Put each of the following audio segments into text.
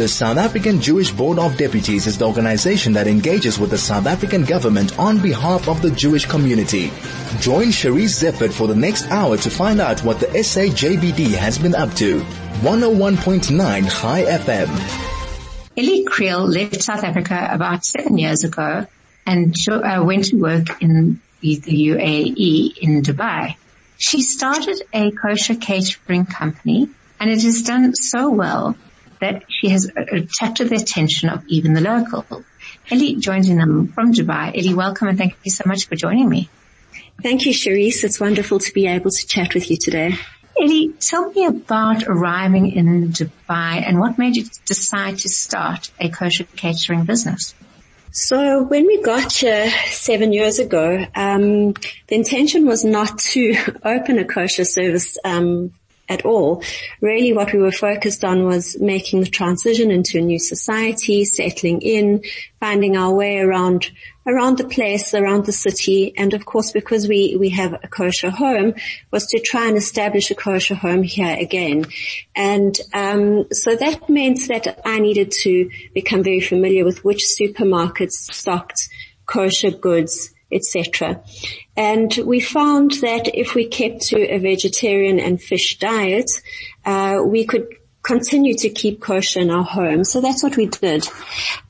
The South African Jewish Board of Deputies is the organization that engages with the South African government on behalf of the Jewish community. Join Charisse Zeifert for the next hour to find out what the SAJBD has been up to. 101.9 High FM. Elli Kriel left South Africa about seven years ago and uh, went to work in the UAE in Dubai. She started a kosher catering company and it has done so well that she has attracted the attention of even the local. Elli joins in from Dubai. Elli, welcome and thank you so much for joining me. Thank you, Charisse. It's wonderful to be able to chat with you today. Elli, tell me about arriving in Dubai and what made you decide to start a kosher catering business? So when we got here seven years ago, um, the intention was not to open a kosher service um, at all. Really what we were focused on was making the transition into a new society, settling in, finding our way around around the place, around the city, and of course because we, we have a kosher home, was to try and establish a kosher home here again. And um, so that meant that I needed to become very familiar with which supermarkets stocked kosher goods etc. And we found that if we kept to a vegetarian and fish diet, uh, we could continue to keep kosher in our home. So that's what we did.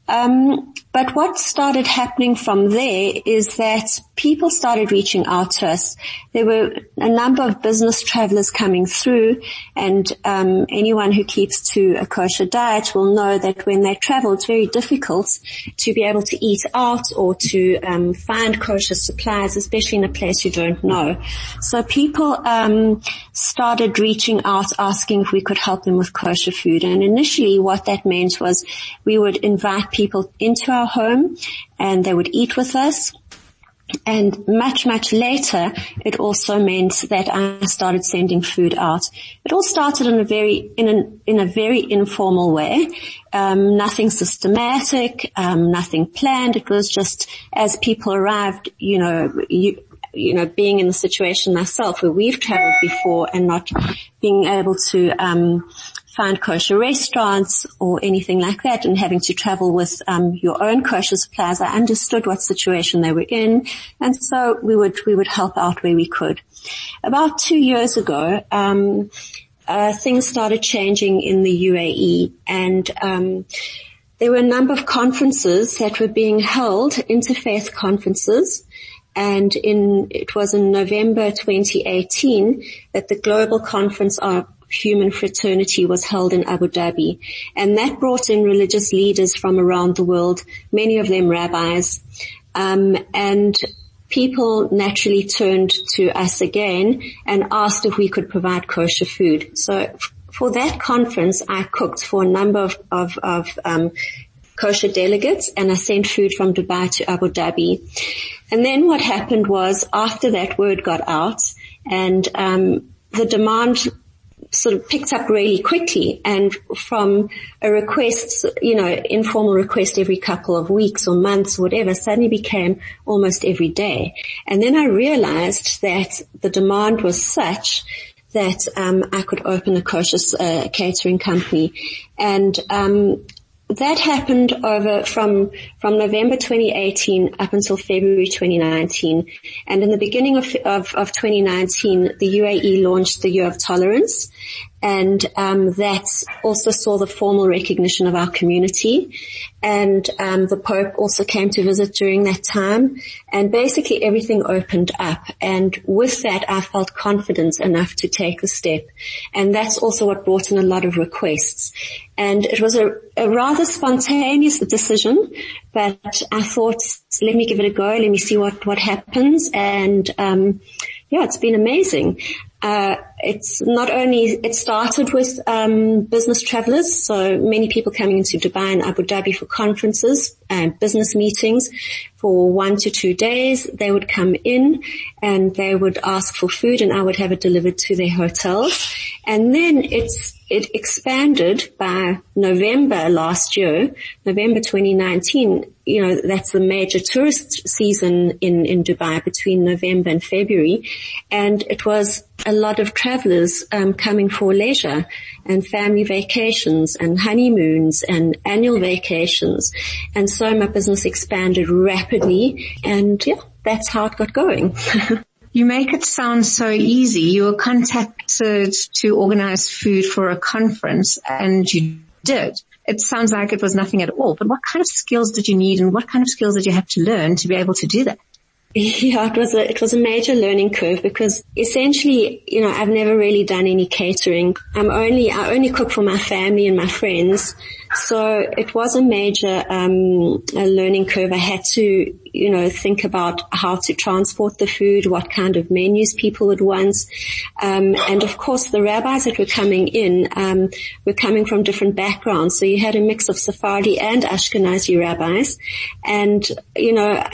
Um, but what started happening from there is that people started reaching out to us. There were a number of business travelers coming through and um, anyone who keeps to a kosher diet will know that when they travel it's very difficult to be able to eat out or to um, find kosher supplies, especially in a place you don't know. So people um, started reaching out asking if we could help them with kosher food and initially what that meant was we would invite people into our home and they would eat with us. And much, much later, it also meant that I started sending food out. It all started in a very, in an, in a very informal way. Um, nothing systematic, um, nothing planned. It was just as people arrived, you know, you, you know, being in the situation myself where we've traveled before and not being able to, um, find kosher restaurants or anything like that and having to travel with um, your own kosher suppliers, I understood what situation they were in and so we would, we would help out where we could. About two years ago, um, uh, things started changing in the UAE and um, there were a number of conferences that were being held, interfaith conferences, and in, it was in November 2018 that the global conference on human fraternity was held in Abu Dhabi. And that brought in religious leaders from around the world, many of them rabbis. Um, and people naturally turned to us again and asked if we could provide kosher food. So for that conference, I cooked for a number of, of, of um, kosher delegates and I sent food from Dubai to Abu Dhabi. And then what happened was after that word got out and um, the demand sort of picked up really quickly and from a request, you know, informal request every couple of weeks or months or whatever suddenly became almost every day. And then I realized that the demand was such that um, I could open a kosher uh, catering company, and um, that happened over from from November 2018 up until February 2019, and in the beginning of of, of 2019, the UAE launched the Year of Tolerance, and um, that also saw the formal recognition of our community. And um, the Pope also came to visit during that time, and basically everything opened up. And with that, I felt confidence enough to take the step, and that's also what brought in a lot of requests. And it was a, a rather spontaneous decision, but I thought, let me give it a go. Let me see what what happens, and um, yeah, it's been amazing. Uh, it's not only, it started with um, business travelers, so many people coming into Dubai and Abu Dhabi for conferences and business meetings for one to two days. They would come in and they would ask for food and I would have it delivered to their hotels. And then it's it expanded by November last year, November 2019. You know, that's the major tourist season in, in Dubai between November and February. And it was a lot of travelers um, coming for leisure and family vacations and honeymoons and annual vacations. And so my business expanded rapidly and yeah, that's how it got going. You make it sound so easy. You were contacted to organize food for a conference and you did. It sounds like it was nothing at all, but what kind of skills did you need and what kind of skills did you have to learn to be able to do that? Yeah, it was a, it was a major learning curve because essentially, you know, I've never really done any catering. I'm only, I only cook for my family and my friends. So it was a major, um, a learning curve. I had to, you know, think about how to transport the food, what kind of menus people would want. Um, and of course the rabbis that were coming in, um, were coming from different backgrounds. So you had a mix of Sephardi and Ashkenazi rabbis. And, you know,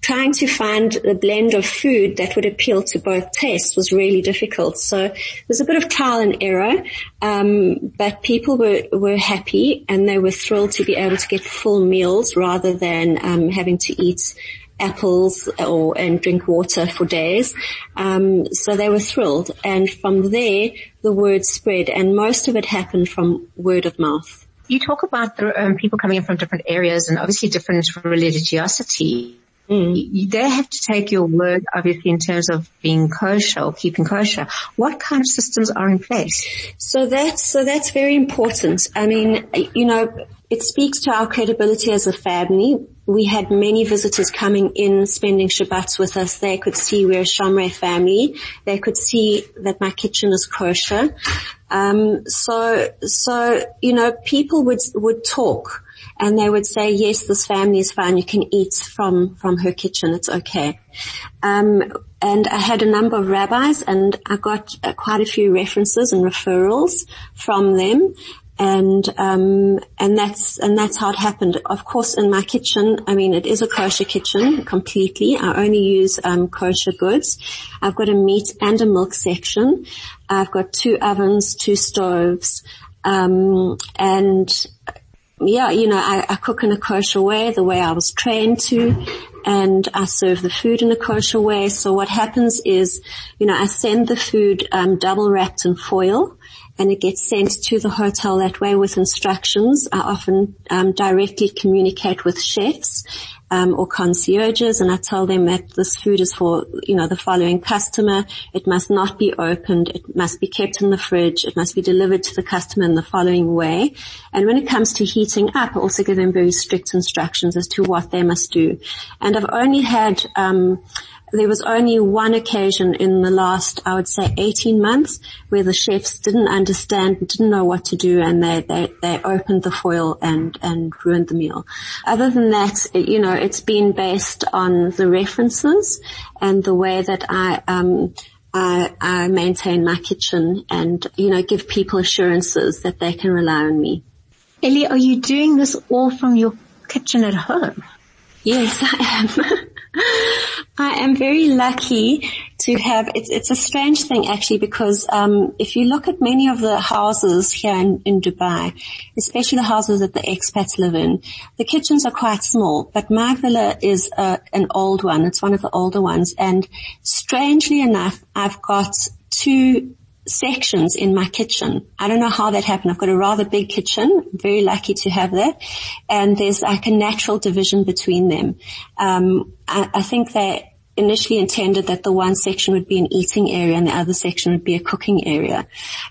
trying to find a blend of food that would appeal to both tastes was really difficult. So there's a bit of trial and error, um, but people were were happy and they were thrilled to be able to get full meals rather than um, having to eat apples or and drink water for days. Um, so they were thrilled, and from there the word spread, and most of it happened from word of mouth. You talk about the, um, people coming in from different areas and obviously different religiosity. Mm. They have to take your word, obviously, in terms of being kosher or keeping kosher. What kind of systems are in place? So that's, so that's very important. I mean, you know, it speaks to our credibility as a family. We had many visitors coming in, spending Shabbats with us. They could see we're a Shomrei family. They could see that my kitchen is kosher. Um, so, so, you know, people would, would talk and they would say, yes, this family is fine. You can eat from, from her kitchen. It's okay. Um, and I had a number of rabbis and I got uh, quite a few references and referrals from them. And, um, and that's, and that's how it happened. Of course, in my kitchen, I mean, it is a kosher kitchen completely. I only use, um, kosher goods. I've got a meat and a milk section. I've got two ovens, two stoves, um, and yeah, you know, I, I, cook in a kosher way, the way I was trained to, and I serve the food in a kosher way. So what happens is, you know, I send the food um, double wrapped in foil, and it gets sent to the hotel that way with instructions. I often um, directly communicate with chefs um, or concierges and I tell them that this food is for, you know, the following customer. It must not be opened. It must be kept in the fridge. It must be delivered to the customer in the following way. And when it comes to heating up, I also give them very strict instructions as to what they must do. And I've only had, um, there was only one occasion in the last, I would say 18 months where the chefs didn't understand, didn't know what to do and they, they, they opened the foil and, and ruined the meal. Other than that, you know, it's been based on the references and the way that I, um, I, I maintain my kitchen and, you know, give people assurances that they can rely on me. Elli, are you doing this all from your kitchen at home? Yes, I am. I am very lucky to have, it's, it's a strange thing actually because um, if you look at many of the houses here in, in Dubai, especially the houses that the expats live in, the kitchens are quite small, but my villa is a, an old one. It's one of the older ones and strangely enough, I've got two sections in my kitchen. I don't know how that happened. I've got a rather big kitchen. Very lucky to have that. And there's like a natural division between them. Um, I, I think they initially intended that the one section would be an eating area and the other section would be a cooking area.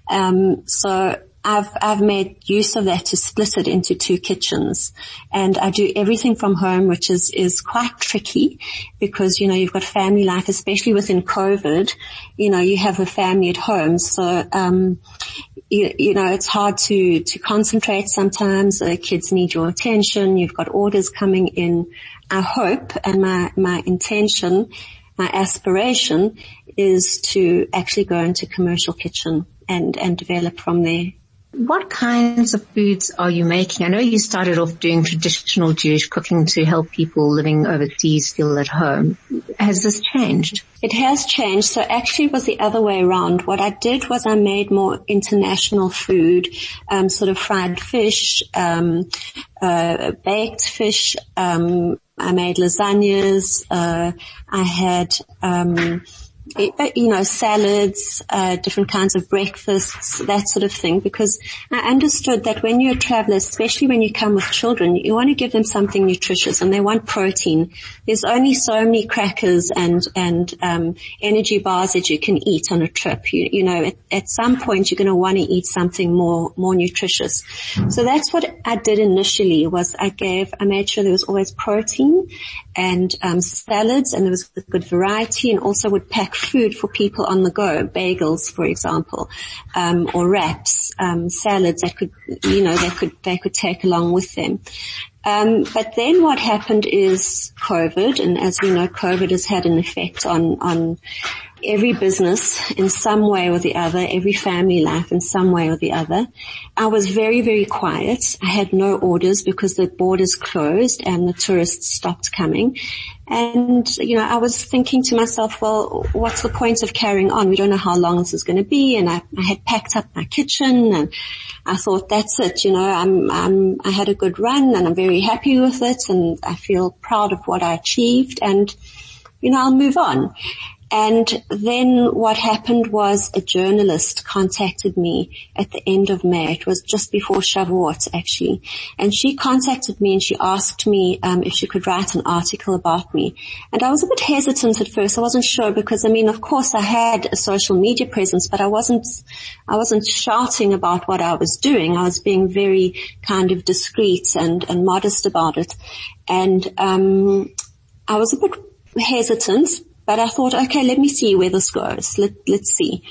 Um, so I've, I've made use of that to split it into two kitchens and I do everything from home, which is, is quite tricky because, you know, you've got family life, especially within COVID, you know, you have a family at home. So, um, you, you, know, it's hard to, to concentrate sometimes. Kids need your attention. You've got orders coming in. I hope and my, my intention, my aspiration is to actually go into commercial kitchen and, and develop from there. What kinds of foods are you making? I know you started off doing traditional Jewish cooking to help people living overseas feel at home. Has this changed? It has changed. So actually it was the other way around. What I did was I made more international food, um, sort of fried fish, um, uh, baked fish, um, I made lasagnas, uh, I had, um, you know, salads, uh, different kinds of breakfasts, that sort of thing, because I understood that when you're a traveler, especially when you come with children, you want to give them something nutritious and they want protein. There's only so many crackers and, and, um, energy bars that you can eat on a trip. You, you know, at, at some point you're going to want to eat something more, more nutritious. So that's what I did initially was I gave, I made sure there was always protein and, um, salads and there was a good variety and also would pack food for people on the go, bagels, for example, um, or wraps, um, salads that could, you know, they could they could take along with them. Um, but then what happened is COVID, and as we know, COVID has had an effect on on every business in some way or the other, every family life in some way or the other. I was very, very quiet. I had no orders because the borders closed and the tourists stopped coming. And, you know, I was thinking to myself, well, what's the point of carrying on? We don't know how long this is going to be. And I, I had packed up my kitchen and I thought, that's it. You know, I'm, I'm, I had a good run and I'm very happy with it and I feel proud of what I achieved and, you know, I'll move on. And then what happened was a journalist contacted me at the end of May. It was just before Shavuot actually. And she contacted me and she asked me um, if she could write an article about me. And I was a bit hesitant at first. I wasn't sure because I mean, of course I had a social media presence, but I wasn't, I wasn't shouting about what I was doing. I was being very kind of discreet and, and modest about it. And, um, I was a bit hesitant, but I thought, okay, let me see where this goes. Let, let's see.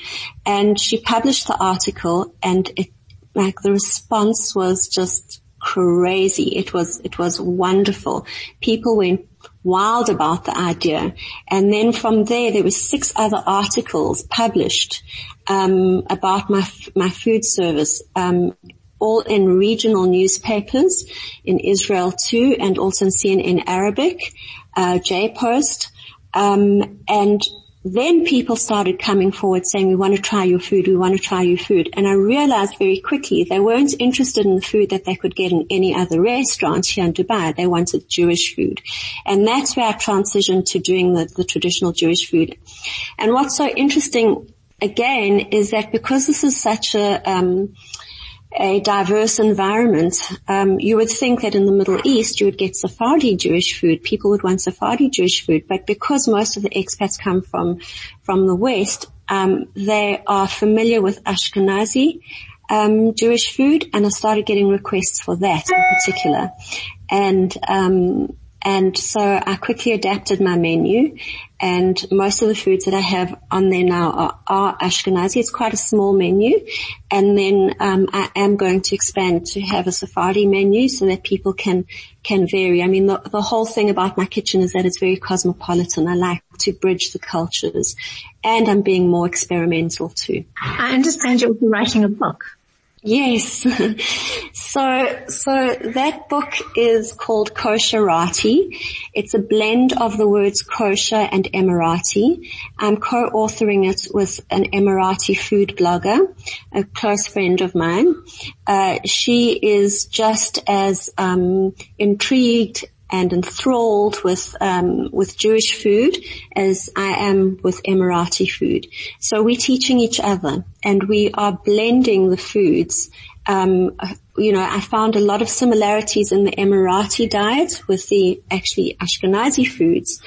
And she published the article and it, like the response was just crazy. It was, it was wonderful. People went wild about the idea. And then from there, there were six other articles published, um, about my, my food service, um, all in regional newspapers in Israel too, and also in CNN Arabic, uh, J Post, um, and then people started coming forward saying, we want to try your food, we want to try your food. And I realized very quickly they weren't interested in the food that they could get in any other restaurants here in Dubai. They wanted Jewish food. And that's where I transitioned to doing the, the traditional Jewish food. And what's so interesting again is that because this is such a, um, a diverse environment, um, you would think that in the Middle East you would get Sephardi Jewish food. People would want Sephardi Jewish food, but because most of the expats come from from the West, um, they are familiar with Ashkenazi um, Jewish food, and I started getting requests for that in particular. And um, and so I quickly adapted my menu and most of the foods that I have on there now are, are Ashkenazi. It's quite a small menu. And then, um, I am going to expand to have a Sephardi menu so that people can, can vary. I mean, the, the whole thing about my kitchen is that it's very cosmopolitan. I like to bridge the cultures and I'm being more experimental too. I understand you're writing a book. Yes. so, so that book is called Kosherati. It's a blend of the words kosher and Emirati. I'm co-authoring it with an Emirati food blogger, a close friend of mine. Uh, she is just as um, intrigued and enthralled with um, with Jewish food as I am with Emirati food. So we're teaching each other, and we are blending the foods. Um, you know, I found a lot of similarities in the Emirati diet with the actually Ashkenazi foods,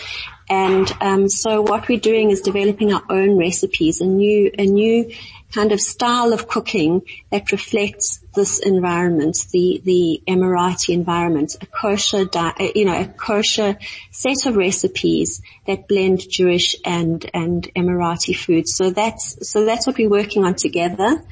and um, so what we're doing is developing our own recipes, a new a new kind of style of cooking that reflects this environment, the, the Emirati environment, a kosher, di- you know, a kosher set of recipes that blend Jewish and, and Emirati food. So that's, so that's what we're working on together.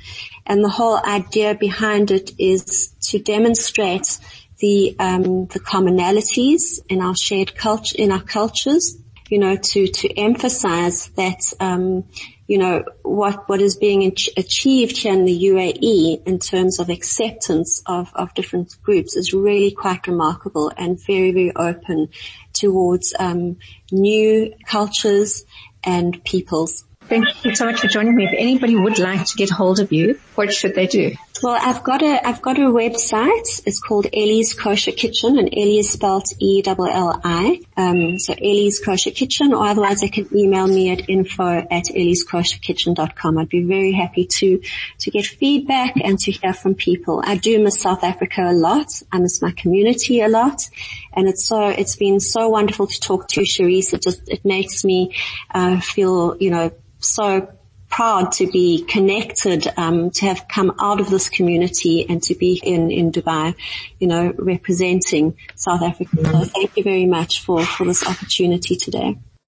And the whole idea behind it is to demonstrate the, um, the commonalities in our shared culture, in our cultures, you know, to, to emphasize that, um, you know, what, what is being achieved here in the UAE in terms of acceptance of, of different groups is really quite remarkable and very, very open towards, um, new cultures and peoples. Thank you so much for joining me. If anybody would like to get hold of you, what should they do? Well, I've got a, I've got a website. It's called Elli's Kosher Kitchen and Elli is spelled E-L-L-I. Um, so Elli's Kosher Kitchen or otherwise they can email me at info at elliskosherkitchen.com. I'd be very happy to, to get feedback and to hear from people. I do miss South Africa a lot. I miss my community a lot. And it's so, it's been so wonderful to talk to Charisse. It just, it makes me, uh, feel, you know, so proud to be connected, um, to have come out of this community and to be in, in Dubai, you know, representing South Africa. So thank you very much for, for this opportunity today.